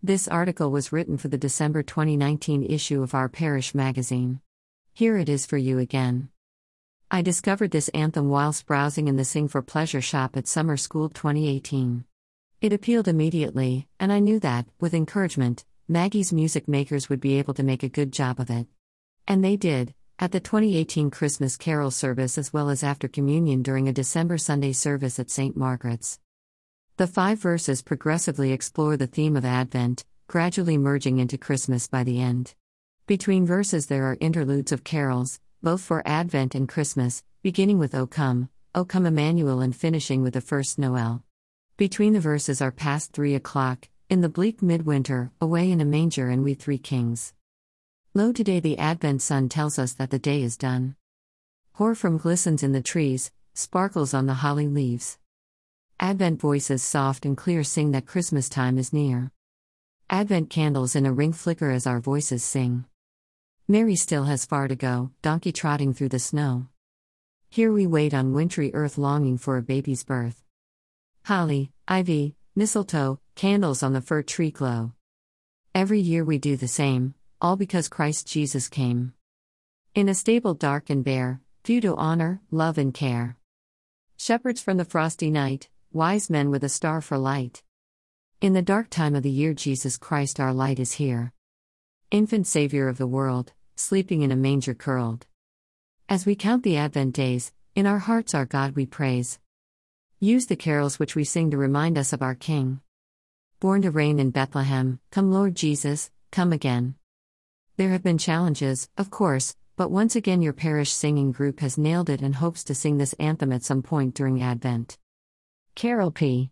This article was written for the December 2019 issue of Our Parish magazine. Here it is for you again. I discovered this anthem whilst browsing in the Sing for Pleasure shop at Summer School 2018. It appealed immediately, and I knew that, with encouragement, Maggie's music makers would be able to make a good job of it. And they did, at the 2018 Christmas Carol service as well as after communion during a December Sunday service at St. Margaret's. The five verses progressively explore the theme of Advent, gradually merging into Christmas by the end. Between verses, there are interludes of carols, both for Advent and Christmas, beginning with O Come, O Come Emmanuel, and finishing with the first Noel. Between the verses are past three o'clock, in the bleak midwinter, away in a manger, and we three kings. Lo, today the Advent sun tells us that the day is done. Hoar frost glistens in the trees, sparkles on the holly leaves. Advent voices soft and clear sing that Christmas time is near. Advent candles in a ring flicker as our voices sing. Mary still has far to go, donkey trotting through the snow. Here we wait on wintry earth longing for a baby's birth. Holly, ivy, mistletoe, candles on the fir tree glow. Every year we do the same, all because Christ Jesus came. In a stable dark and bare, few to honor, love, and care. Shepherds from the frosty night, wise men with a star for light. In the dark time of the year, Jesus Christ our light is here. Infant Savior of the world, sleeping in a manger curled. As we count the Advent days, in our hearts our God we praise. Use the carols which we sing to remind us of our King. Born to reign in Bethlehem, come Lord Jesus, come again. There have been challenges, of course, but once again your parish singing group has nailed it and hopes to sing this anthem at some point during Advent. Carol P.